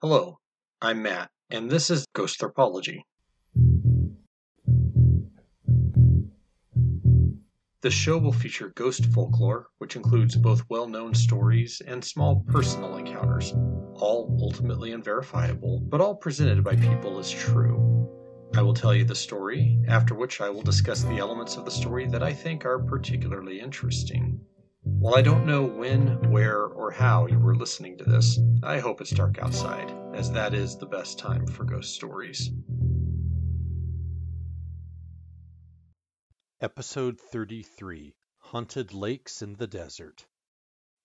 Hello, I'm Matt, and this is Ghosthropology. The show will feature ghost folklore, which includes both well known stories and small personal encounters, all ultimately unverifiable, but all presented by people as true. I will tell you the story, after which I will discuss the elements of the story that I think are particularly interesting. While I don't know when, where, or how you were listening to this, I hope it's dark outside, as that is the best time for ghost stories. Episode 33 Haunted Lakes in the Desert.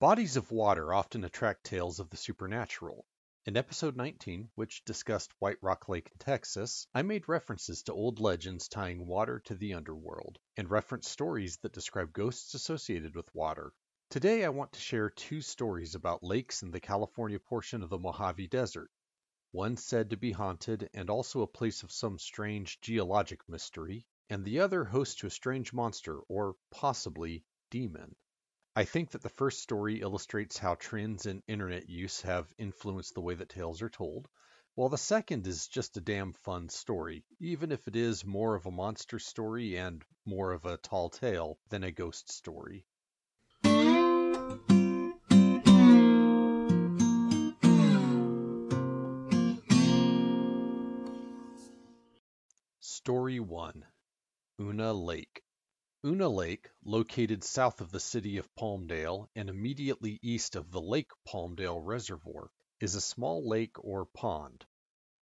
Bodies of water often attract tales of the supernatural. In episode 19, which discussed White Rock Lake in Texas, I made references to old legends tying water to the underworld, and referenced stories that describe ghosts associated with water. Today I want to share two stories about lakes in the California portion of the Mojave Desert. One said to be haunted and also a place of some strange geologic mystery, and the other host to a strange monster, or possibly demon. I think that the first story illustrates how trends in internet use have influenced the way that tales are told, while the second is just a damn fun story, even if it is more of a monster story and more of a tall tale than a ghost story. 1 Una Lake. Una Lake, located south of the city of Palmdale and immediately east of the Lake Palmdale Reservoir, is a small lake or pond.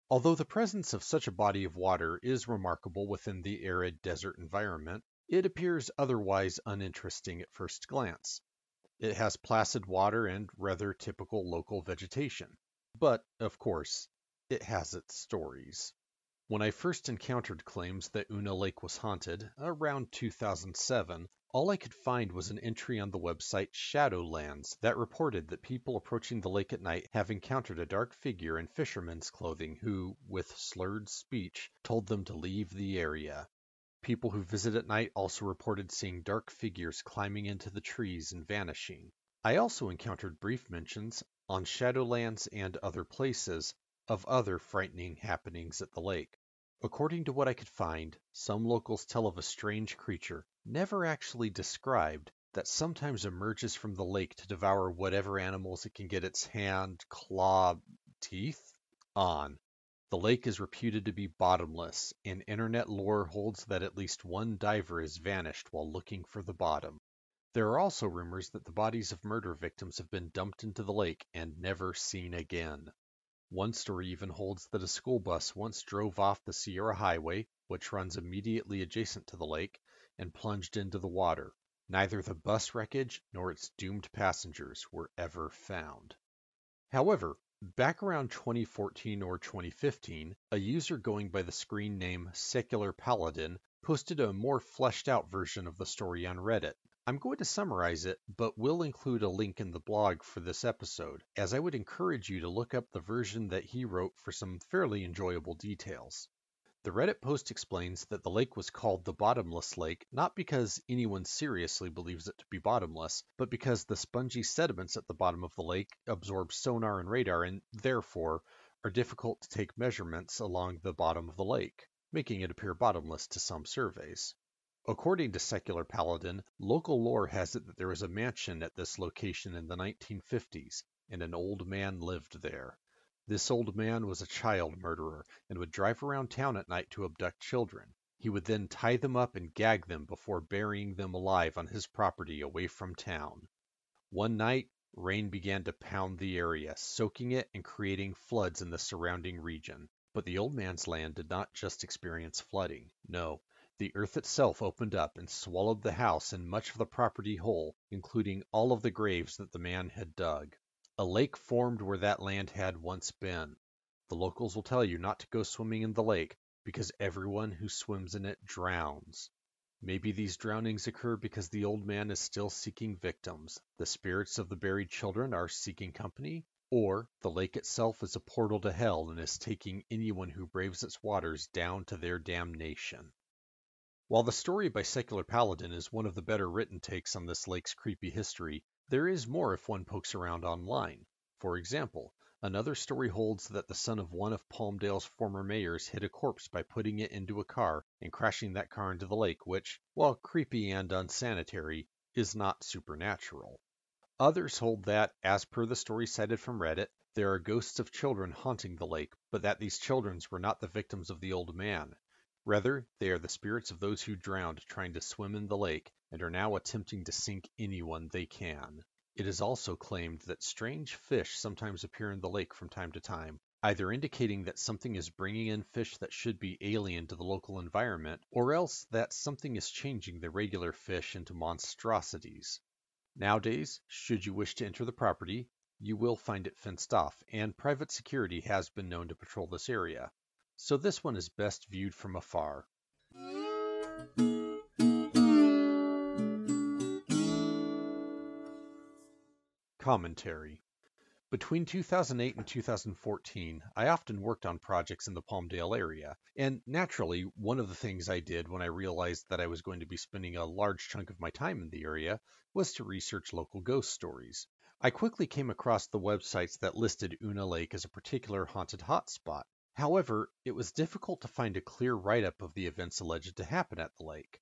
Although the presence of such a body of water is remarkable within the arid desert environment, it appears otherwise uninteresting at first glance. It has placid water and rather typical local vegetation. But, of course, it has its stories. When I first encountered claims that Una Lake was haunted, around 2007, all I could find was an entry on the website Shadowlands that reported that people approaching the lake at night have encountered a dark figure in fisherman's clothing who, with slurred speech, told them to leave the area. People who visit at night also reported seeing dark figures climbing into the trees and vanishing. I also encountered brief mentions on Shadowlands and other places of other frightening happenings at the lake. According to what I could find, some locals tell of a strange creature, never actually described, that sometimes emerges from the lake to devour whatever animals it can get its hand, claw, teeth on. The lake is reputed to be bottomless, and internet lore holds that at least one diver has vanished while looking for the bottom. There are also rumors that the bodies of murder victims have been dumped into the lake and never seen again. One story even holds that a school bus once drove off the Sierra Highway, which runs immediately adjacent to the lake, and plunged into the water. Neither the bus wreckage nor its doomed passengers were ever found. However, back around 2014 or 2015, a user going by the screen name Secular Paladin posted a more fleshed out version of the story on Reddit. I'm going to summarize it, but will include a link in the blog for this episode, as I would encourage you to look up the version that he wrote for some fairly enjoyable details. The Reddit post explains that the lake was called the Bottomless Lake not because anyone seriously believes it to be bottomless, but because the spongy sediments at the bottom of the lake absorb sonar and radar and, therefore, are difficult to take measurements along the bottom of the lake, making it appear bottomless to some surveys. According to Secular Paladin, local lore has it that there was a mansion at this location in the 1950s, and an old man lived there. This old man was a child murderer and would drive around town at night to abduct children. He would then tie them up and gag them before burying them alive on his property away from town. One night, rain began to pound the area, soaking it and creating floods in the surrounding region. But the old man's land did not just experience flooding. No, the earth itself opened up and swallowed the house and much of the property whole, including all of the graves that the man had dug. A lake formed where that land had once been. The locals will tell you not to go swimming in the lake because everyone who swims in it drowns. Maybe these drownings occur because the old man is still seeking victims, the spirits of the buried children are seeking company, or the lake itself is a portal to hell and is taking anyone who braves its waters down to their damnation. While the story by Secular Paladin is one of the better written takes on this lake's creepy history, there is more if one pokes around online. For example, Another story holds that the son of one of Palmdale's former mayors hid a corpse by putting it into a car and crashing that car into the lake, which, while creepy and unsanitary, is not supernatural. Others hold that, as per the story cited from Reddit, there are ghosts of children haunting the lake, but that these children were not the victims of the old man. Rather, they are the spirits of those who drowned trying to swim in the lake and are now attempting to sink anyone they can. It is also claimed that strange fish sometimes appear in the lake from time to time, either indicating that something is bringing in fish that should be alien to the local environment, or else that something is changing the regular fish into monstrosities. Nowadays, should you wish to enter the property, you will find it fenced off, and private security has been known to patrol this area. So this one is best viewed from afar. Commentary Between 2008 and 2014, I often worked on projects in the Palmdale area, and naturally, one of the things I did when I realized that I was going to be spending a large chunk of my time in the area was to research local ghost stories. I quickly came across the websites that listed Una Lake as a particular haunted hotspot. However, it was difficult to find a clear write up of the events alleged to happen at the lake.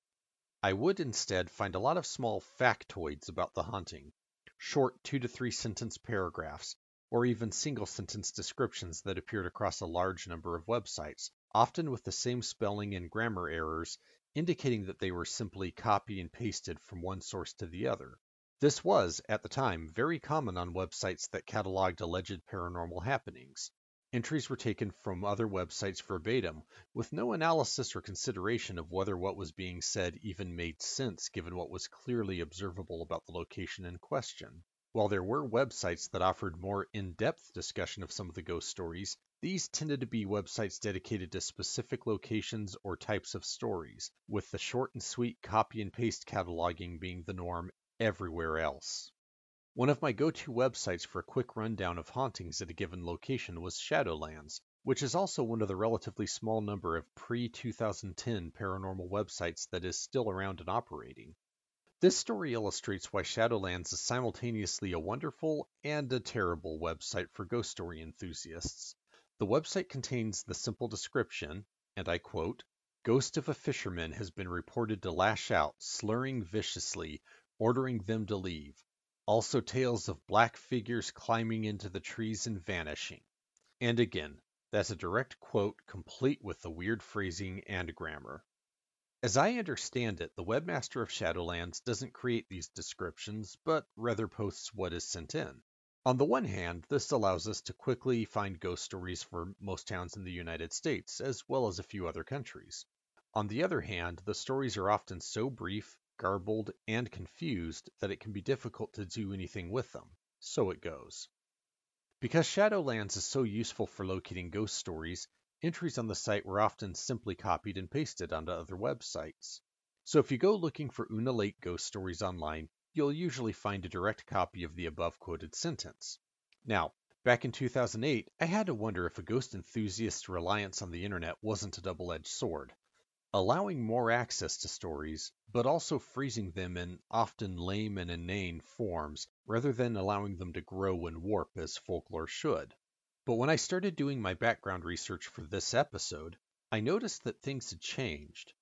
I would instead find a lot of small factoids about the haunting, short two to three sentence paragraphs, or even single sentence descriptions that appeared across a large number of websites, often with the same spelling and grammar errors, indicating that they were simply copy and pasted from one source to the other. This was, at the time, very common on websites that cataloged alleged paranormal happenings. Entries were taken from other websites verbatim, with no analysis or consideration of whether what was being said even made sense given what was clearly observable about the location in question. While there were websites that offered more in depth discussion of some of the ghost stories, these tended to be websites dedicated to specific locations or types of stories, with the short and sweet copy and paste cataloging being the norm everywhere else. One of my go-to websites for a quick rundown of hauntings at a given location was Shadowlands, which is also one of the relatively small number of pre-2010 paranormal websites that is still around and operating. This story illustrates why Shadowlands is simultaneously a wonderful and a terrible website for ghost story enthusiasts. The website contains the simple description, and I quote, Ghost of a fisherman has been reported to lash out, slurring viciously, ordering them to leave. Also tales of black figures climbing into the trees and vanishing. And again, that's a direct quote complete with the weird phrasing and grammar. As I understand it, the webmaster of Shadowlands doesn't create these descriptions, but rather posts what is sent in. On the one hand, this allows us to quickly find ghost stories for most towns in the United States, as well as a few other countries. On the other hand, the stories are often so brief, garbled, and confused that it can be difficult to do anything with them. So it goes. Because Shadowlands is so useful for locating ghost stories, entries on the site were often simply copied and pasted onto other websites. So if you go looking for Una Lake ghost stories online, you'll usually find a direct copy of the above quoted sentence. Now, back in 2008, I had to wonder if a ghost enthusiast's reliance on the internet wasn't a double edged sword allowing more access to stories, but also freezing them in often lame and inane forms rather than allowing them to grow and warp as folklore should. But when I started doing my background research for this episode, I noticed that things had changed.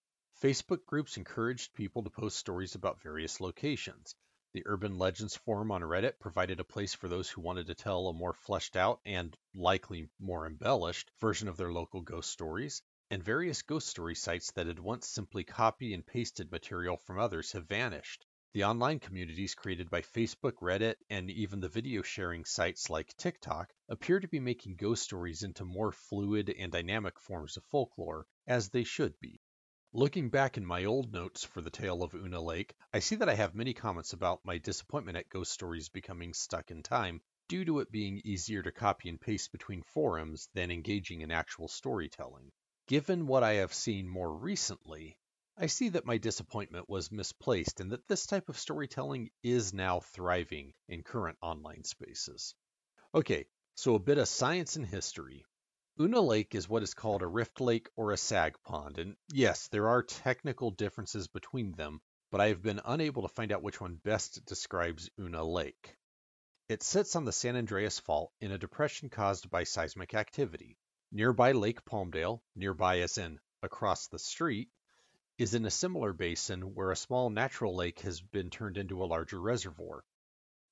Facebook groups encouraged people to post stories about various locations. The Urban Legends forum on Reddit provided a place for those who wanted to tell a more fleshed out and likely more embellished version of their local ghost stories and various ghost story sites that had once simply copy and pasted material from others have vanished. The online communities created by Facebook, Reddit, and even the video sharing sites like TikTok appear to be making ghost stories into more fluid and dynamic forms of folklore, as they should be. Looking back in my old notes for the tale of Una Lake, I see that I have many comments about my disappointment at ghost stories becoming stuck in time due to it being easier to copy and paste between forums than engaging in actual storytelling. Given what I have seen more recently, I see that my disappointment was misplaced and that this type of storytelling is now thriving in current online spaces. Okay, so a bit of science and history. Una Lake is what is called a rift lake or a sag pond, and yes, there are technical differences between them, but I have been unable to find out which one best describes Una Lake. It sits on the San Andreas Fault in a depression caused by seismic activity. Nearby Lake Palmdale, nearby as in across the street, is in a similar basin where a small natural lake has been turned into a larger reservoir.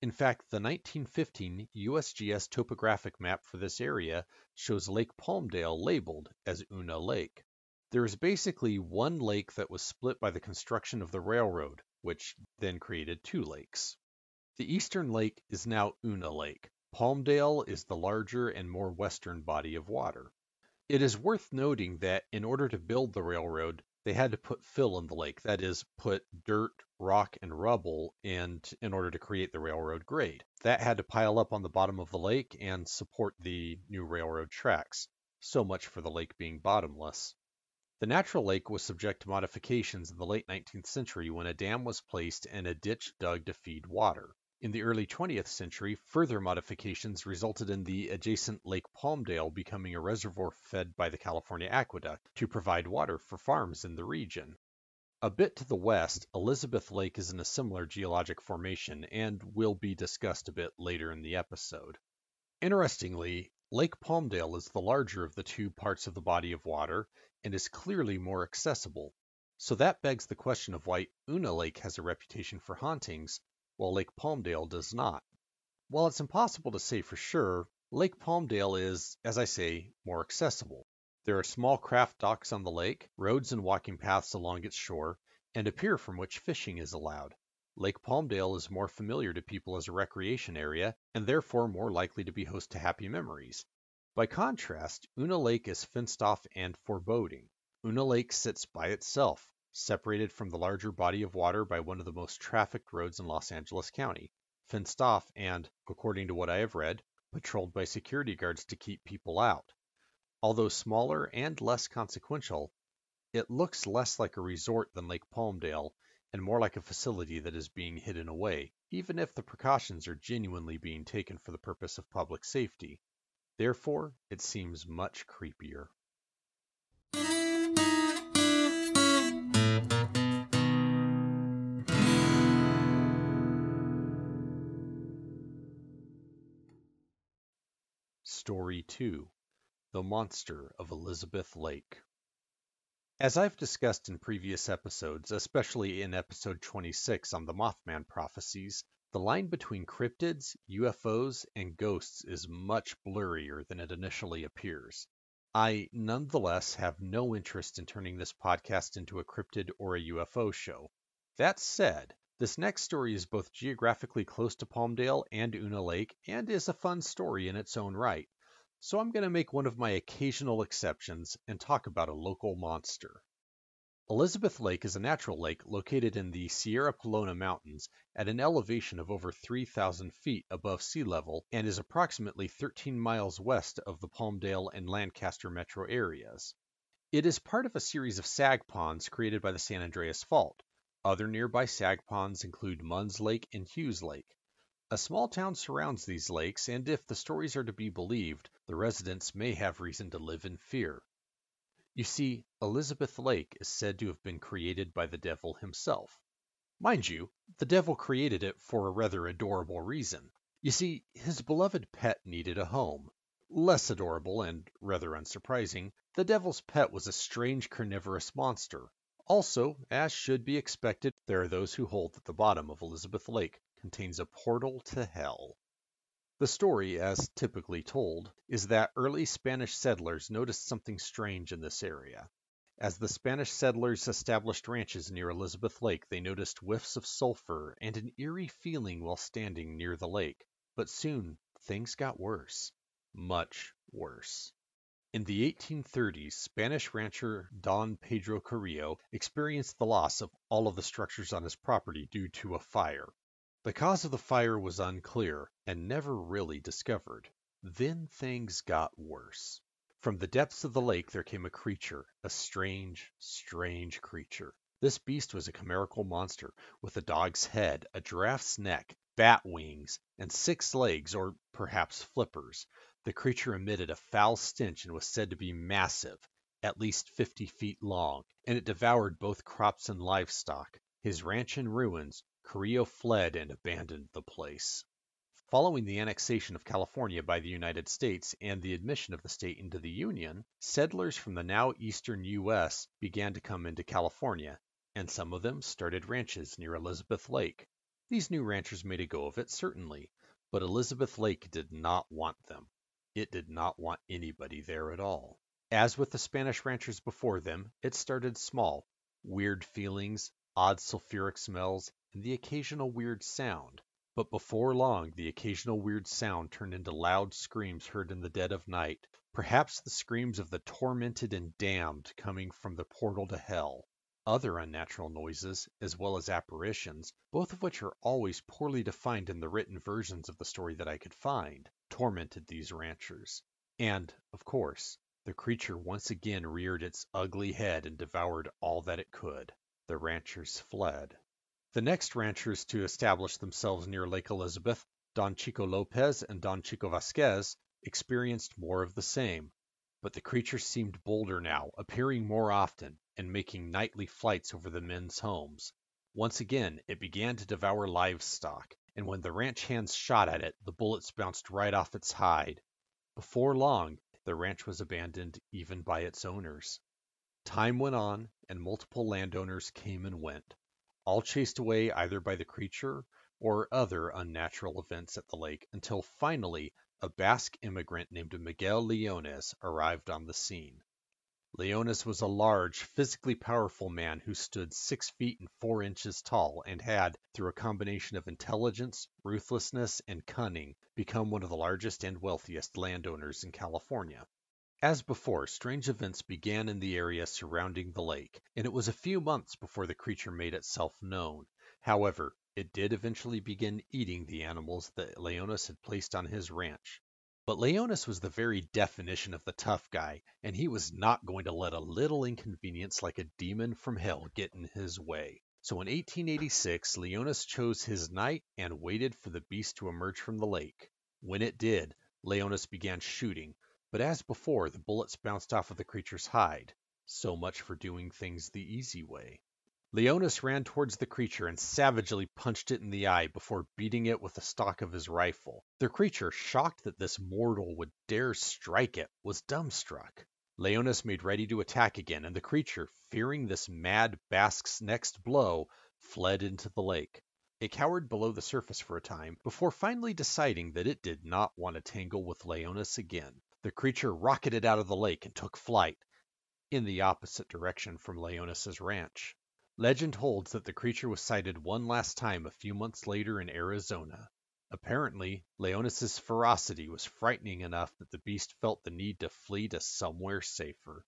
In fact, the 1915 USGS topographic map for this area shows Lake Palmdale labeled as Una Lake. There is basically one lake that was split by the construction of the railroad, which then created two lakes. The eastern lake is now Una Lake. Palmdale is the larger and more western body of water. It is worth noting that in order to build the railroad, they had to put fill in the lake, that is, put dirt, rock, and rubble in in order to create the railroad grade. That had to pile up on the bottom of the lake and support the new railroad tracks. So much for the lake being bottomless. The natural lake was subject to modifications in the late 19th century when a dam was placed and a ditch dug to feed water. In the early 20th century, further modifications resulted in the adjacent Lake Palmdale becoming a reservoir fed by the California Aqueduct to provide water for farms in the region. A bit to the west, Elizabeth Lake is in a similar geologic formation and will be discussed a bit later in the episode. Interestingly, Lake Palmdale is the larger of the two parts of the body of water and is clearly more accessible. So that begs the question of why Una Lake has a reputation for hauntings, while Lake Palmdale does not. While it's impossible to say for sure, Lake Palmdale is, as I say, more accessible. There are small craft docks on the lake, roads and walking paths along its shore, and a pier from which fishing is allowed. Lake Palmdale is more familiar to people as a recreation area, and therefore more likely to be host to happy memories. By contrast, Una Lake is fenced off and foreboding. Una Lake sits by itself, separated from the larger body of water by one of the most trafficked roads in Los Angeles County, fenced off and, according to what I have read, patrolled by security guards to keep people out. Although smaller and less consequential, it looks less like a resort than Lake Palmdale and more like a facility that is being hidden away, even if the precautions are genuinely being taken for the purpose of public safety. Therefore, it seems much creepier. Story 2 The Monster of Elizabeth Lake as I've discussed in previous episodes, especially in episode 26 on the Mothman prophecies, the line between cryptids, UFOs, and ghosts is much blurrier than it initially appears. I nonetheless have no interest in turning this podcast into a cryptid or a UFO show. That said, this next story is both geographically close to Palmdale and Una Lake and is a fun story in its own right so I'm going to make one of my occasional exceptions and talk about a local monster. Elizabeth Lake is a natural lake located in the Sierra Pelona Mountains at an elevation of over 3,000 feet above sea level and is approximately 13 miles west of the Palmdale and Lancaster metro areas. It is part of a series of sag ponds created by the San Andreas Fault. Other nearby sag ponds include Munz Lake and Hughes Lake. A small town surrounds these lakes, and if the stories are to be believed, the residents may have reason to live in fear. You see, Elizabeth Lake is said to have been created by the devil himself. Mind you, the devil created it for a rather adorable reason. You see, his beloved pet needed a home. Less adorable and rather unsurprising, the devil's pet was a strange carnivorous monster. Also, as should be expected, there are those who hold that the bottom of Elizabeth Lake contains a portal to hell. The story, as typically told, is that early Spanish settlers noticed something strange in this area. As the Spanish settlers established ranches near Elizabeth Lake, they noticed whiffs of sulfur and an eerie feeling while standing near the lake. But soon, things got worse. Much worse. In the 1830s, Spanish rancher Don Pedro Carrillo experienced the loss of all of the structures on his property due to a fire. The cause of the fire was unclear and never really discovered. Then things got worse. From the depths of the lake there came a creature, a strange, strange creature. This beast was a chimerical monster with a dog's head, a giraffe's neck, bat wings, and six legs, or perhaps flippers. The creature emitted a foul stench and was said to be massive, at least fifty feet long, and it devoured both crops and livestock. His ranch in ruins, Carrillo fled and abandoned the place. Following the annexation of California by the United States and the admission of the state into the Union, settlers from the now eastern U.S. began to come into California, and some of them started ranches near Elizabeth Lake. These new ranchers made a go of it, certainly, but Elizabeth Lake did not want them. It did not want anybody there at all. As with the Spanish ranchers before them, it started small. Weird feelings, odd sulfuric smells, and the occasional weird sound. But before long the occasional weird sound turned into loud screams heard in the dead of night, perhaps the screams of the tormented and damned coming from the portal to hell. Other unnatural noises, as well as apparitions, both of which are always poorly defined in the written versions of the story that I could find, tormented these ranchers. And, of course, the creature once again reared its ugly head and devoured all that it could. The ranchers fled. The next ranchers to establish themselves near Lake Elizabeth, Don Chico Lopez and Don Chico Vasquez, experienced more of the same. But the creature seemed bolder now, appearing more often, and making nightly flights over the men's homes. Once again it began to devour livestock, and when the ranch hands shot at it, the bullets bounced right off its hide. Before long, the ranch was abandoned even by its owners. Time went on, and multiple landowners came and went all chased away either by the creature or other unnatural events at the lake until finally a Basque immigrant named Miguel Leonis arrived on the scene. Leonis was a large, physically powerful man who stood six feet and four inches tall and had, through a combination of intelligence, ruthlessness, and cunning, become one of the largest and wealthiest landowners in California. As before, strange events began in the area surrounding the lake, and it was a few months before the creature made itself known. However, it did eventually begin eating the animals that Leonis had placed on his ranch. But Leonis was the very definition of the tough guy, and he was not going to let a little inconvenience like a demon from hell get in his way. So in 1886, Leonis chose his night and waited for the beast to emerge from the lake. When it did, Leonis began shooting, but as before, the bullets bounced off of the creature's hide. So much for doing things the easy way. Leonis ran towards the creature and savagely punched it in the eye before beating it with the stock of his rifle. The creature, shocked that this mortal would dare strike it, was dumbstruck. Leonis made ready to attack again, and the creature, fearing this mad Basque's next blow, fled into the lake. It cowered below the surface for a time, before finally deciding that it did not want to tangle with Leonis again. The creature rocketed out of the lake and took flight, in the opposite direction from Leonis's ranch. Legend holds that the creature was sighted one last time a few months later in Arizona. Apparently, Leonis's ferocity was frightening enough that the beast felt the need to flee to somewhere safer.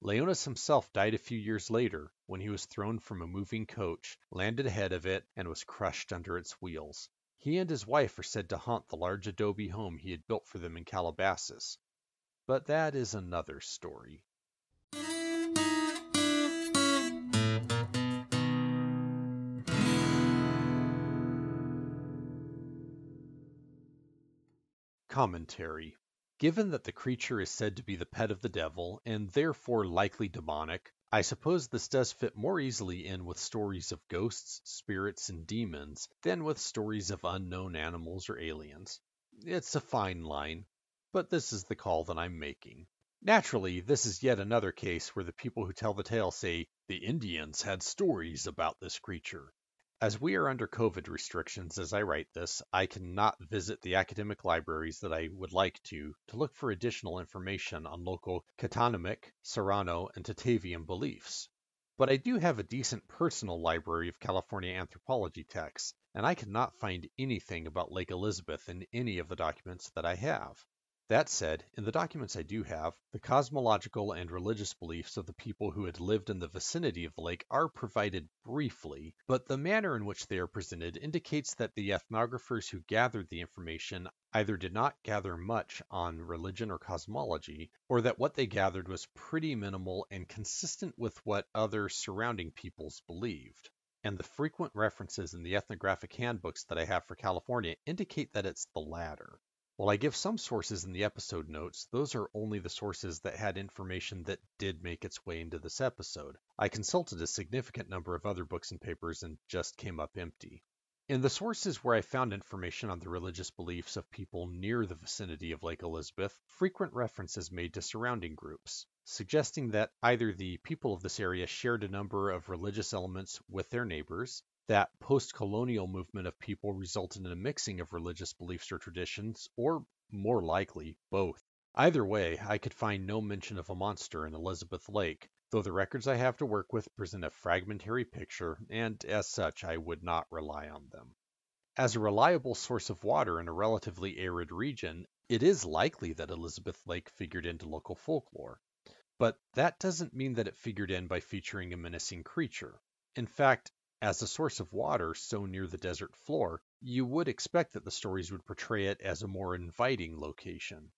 Leonis himself died a few years later when he was thrown from a moving coach, landed ahead of it, and was crushed under its wheels. He and his wife are said to haunt the large adobe home he had built for them in Calabasas, but that is another story. Commentary Given that the creature is said to be the pet of the devil, and therefore likely demonic, I suppose this does fit more easily in with stories of ghosts, spirits, and demons than with stories of unknown animals or aliens. It's a fine line, but this is the call that I'm making. Naturally, this is yet another case where the people who tell the tale say the Indians had stories about this creature. As we are under COVID restrictions as I write this, I cannot visit the academic libraries that I would like to to look for additional information on local Kitanemuk, Serrano, and Tataviam beliefs. But I do have a decent personal library of California anthropology texts, and I cannot find anything about Lake Elizabeth in any of the documents that I have. That said, in the documents I do have, the cosmological and religious beliefs of the people who had lived in the vicinity of the lake are provided briefly, but the manner in which they are presented indicates that the ethnographers who gathered the information either did not gather much on religion or cosmology, or that what they gathered was pretty minimal and consistent with what other surrounding peoples believed. And the frequent references in the ethnographic handbooks that I have for California indicate that it's the latter. While I give some sources in the episode notes, those are only the sources that had information that did make its way into this episode. I consulted a significant number of other books and papers and just came up empty. In the sources where I found information on the religious beliefs of people near the vicinity of Lake Elizabeth, frequent references made to surrounding groups, suggesting that either the people of this area shared a number of religious elements with their neighbors, that post colonial movement of people resulted in a mixing of religious beliefs or traditions, or more likely, both. Either way, I could find no mention of a monster in Elizabeth Lake, though the records I have to work with present a fragmentary picture, and as such I would not rely on them. As a reliable source of water in a relatively arid region, it is likely that Elizabeth Lake figured into local folklore. But that doesn't mean that it figured in by featuring a menacing creature. In fact, as a source of water so near the desert floor, you would expect that the stories would portray it as a more inviting location.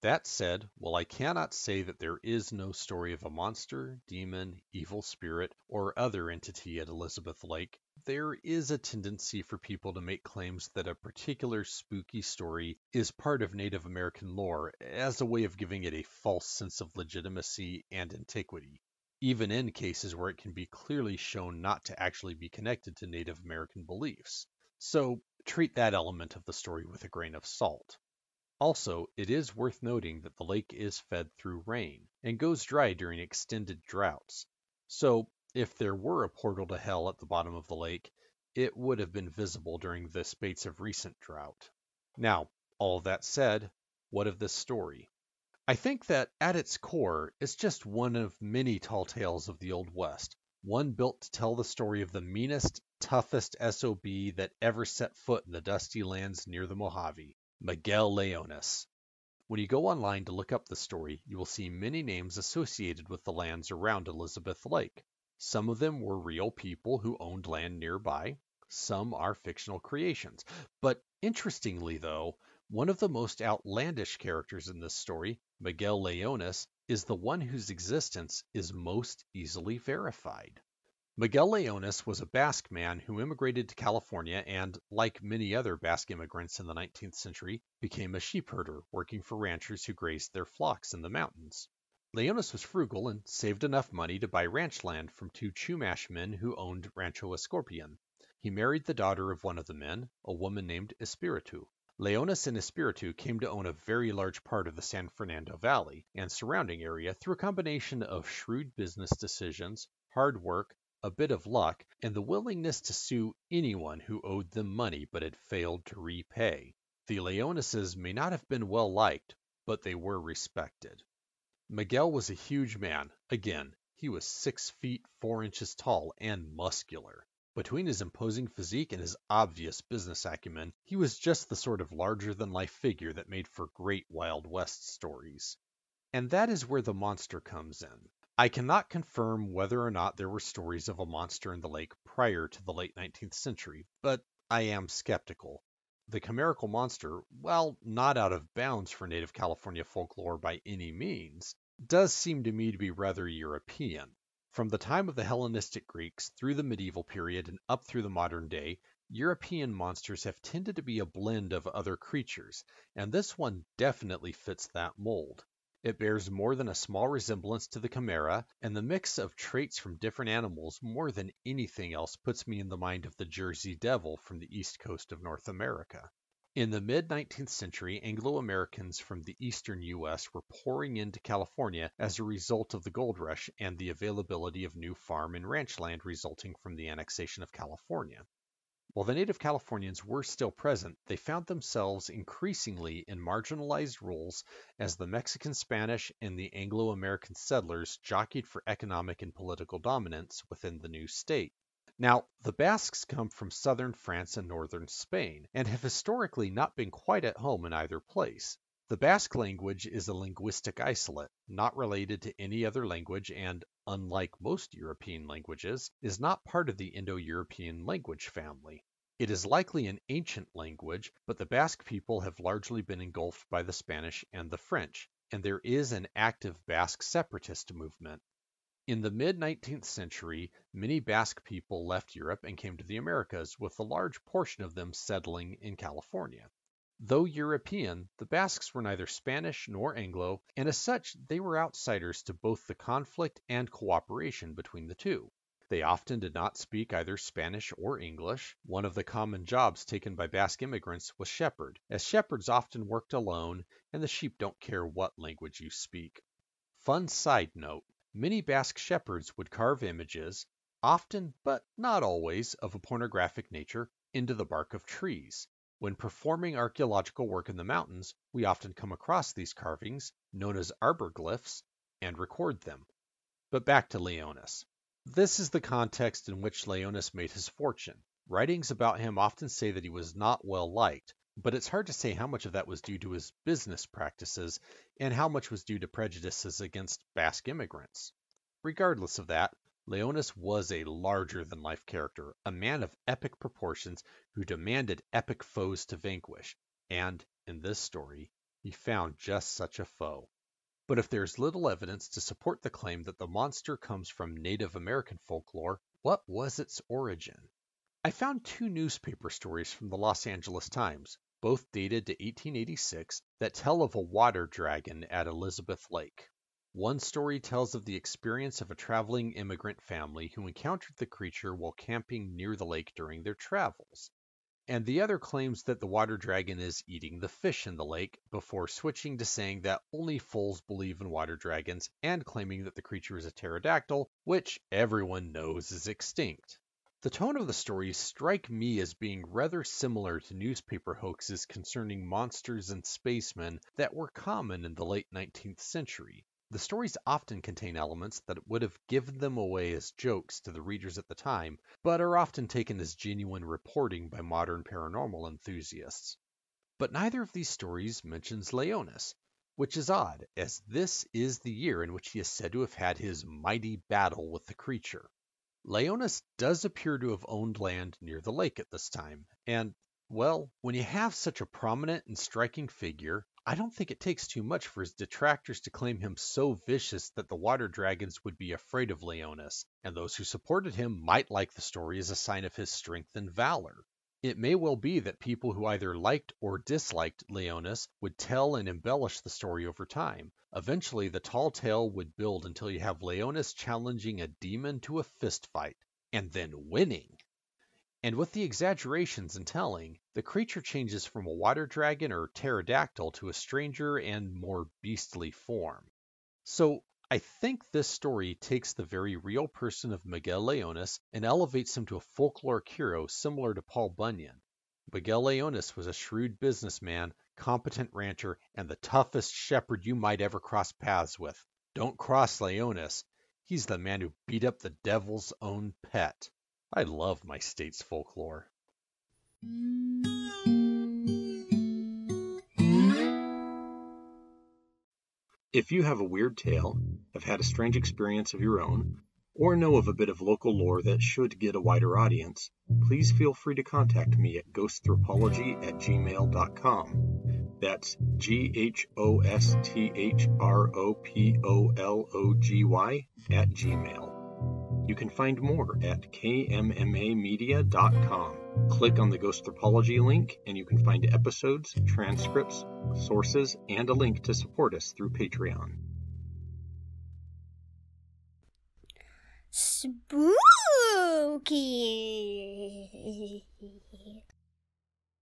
That said, while I cannot say that there is no story of a monster, demon, evil spirit, or other entity at Elizabeth Lake, there is a tendency for people to make claims that a particular spooky story is part of Native American lore as a way of giving it a false sense of legitimacy and antiquity, even in cases where it can be clearly shown not to actually be connected to Native American beliefs. So treat that element of the story with a grain of salt. Also, it is worth noting that the lake is fed through rain and goes dry during extended droughts. So, if there were a portal to hell at the bottom of the lake, it would have been visible during the spates of recent drought. Now, all that said, what of this story? I think that at its core, it's just one of many tall tales of the Old West, one built to tell the story of the meanest, toughest SOB that ever set foot in the dusty lands near the Mojave. Miguel Leonis. When you go online to look up the story, you will see many names associated with the lands around Elizabeth Lake. Some of them were real people who owned land nearby, some are fictional creations. But interestingly, though, one of the most outlandish characters in this story, Miguel Leonis, is the one whose existence is most easily verified. Miguel Leonis was a Basque man who immigrated to California and, like many other Basque immigrants in the 19th century, became a sheep herder, working for ranchers who grazed their flocks in the mountains. Leonis was frugal and saved enough money to buy ranch land from two Chumash men who owned Rancho Escorpion. He married the daughter of one of the men, a woman named Espiritu. Leonis and Espiritu came to own a very large part of the San Fernando Valley and surrounding area through a combination of shrewd business decisions, hard work, a bit of luck, and the willingness to sue anyone who owed them money but had failed to repay. The Leonises may not have been well liked, but they were respected. Miguel was a huge man. Again, he was six feet four inches tall and muscular. Between his imposing physique and his obvious business acumen, he was just the sort of larger than life figure that made for great Wild West stories. And that is where the monster comes in. I cannot confirm whether or not there were stories of a monster in the lake prior to the late 19th century, but I am skeptical. The chimerical monster, while not out of bounds for native California folklore by any means, does seem to me to be rather European. From the time of the Hellenistic Greeks through the medieval period and up through the modern day, European monsters have tended to be a blend of other creatures, and this one definitely fits that mold. It bears more than a small resemblance to the chimera, and the mix of traits from different animals more than anything else puts me in the mind of the Jersey Devil from the east coast of North America. In the mid 19th century, Anglo Americans from the eastern U.S. were pouring into California as a result of the gold rush and the availability of new farm and ranch land resulting from the annexation of California. While the native Californians were still present, they found themselves increasingly in marginalized roles as the Mexican Spanish and the Anglo American settlers jockeyed for economic and political dominance within the new state. Now, the Basques come from southern France and northern Spain, and have historically not been quite at home in either place. The Basque language is a linguistic isolate, not related to any other language, and, unlike most European languages, is not part of the Indo-European language family. It is likely an ancient language, but the Basque people have largely been engulfed by the Spanish and the French, and there is an active Basque separatist movement. In the mid 19th century, many Basque people left Europe and came to the Americas, with a large portion of them settling in California. Though European, the Basques were neither Spanish nor Anglo, and as such they were outsiders to both the conflict and cooperation between the two. They often did not speak either Spanish or English. One of the common jobs taken by Basque immigrants was shepherd, as shepherds often worked alone and the sheep don't care what language you speak. Fun side note many Basque shepherds would carve images, often but not always of a pornographic nature, into the bark of trees. When performing archaeological work in the mountains, we often come across these carvings, known as arborglyphs, and record them. But back to Leonis. This is the context in which Leonis made his fortune. Writings about him often say that he was not well liked, but it's hard to say how much of that was due to his business practices and how much was due to prejudices against Basque immigrants. Regardless of that, Leonis was a larger than life character, a man of epic proportions who demanded epic foes to vanquish, and, in this story, he found just such a foe. But if there's little evidence to support the claim that the monster comes from Native American folklore, what was its origin? I found two newspaper stories from the Los Angeles Times, both dated to 1886, that tell of a water dragon at Elizabeth Lake. One story tells of the experience of a traveling immigrant family who encountered the creature while camping near the lake during their travels. And the other claims that the water dragon is eating the fish in the lake, before switching to saying that only fools believe in water dragons and claiming that the creature is a pterodactyl, which everyone knows is extinct. The tone of the stories strike me as being rather similar to newspaper hoaxes concerning monsters and spacemen that were common in the late 19th century. The stories often contain elements that would have given them away as jokes to the readers at the time, but are often taken as genuine reporting by modern paranormal enthusiasts. But neither of these stories mentions Leonis, which is odd, as this is the year in which he is said to have had his mighty battle with the creature. Leonis does appear to have owned land near the lake at this time, and, well, when you have such a prominent and striking figure, I don't think it takes too much for his detractors to claim him so vicious that the water dragons would be afraid of Leonis, and those who supported him might like the story as a sign of his strength and valor. It may well be that people who either liked or disliked Leonis would tell and embellish the story over time. Eventually, the tall tale would build until you have Leonis challenging a demon to a fist fight, and then winning. And with the exaggerations and telling, the creature changes from a water dragon or pterodactyl to a stranger and more beastly form. So I think this story takes the very real person of Miguel Leonis and elevates him to a folkloric hero similar to Paul Bunyan. Miguel Leonis was a shrewd businessman, competent rancher, and the toughest shepherd you might ever cross paths with. Don't cross Leonis. He's the man who beat up the devil's own pet. I love my state's folklore. If you have a weird tale, have had a strange experience of your own, or know of a bit of local lore that should get a wider audience, please feel free to contact me at ghosthropology at gmail.com. That's G H O S T H R O P O L O G Y at gmail. You can find more at kmmamedia.com. Click on the Ghosthropology link and you can find episodes, transcripts, sources, and a link to support us through Patreon. Spooky.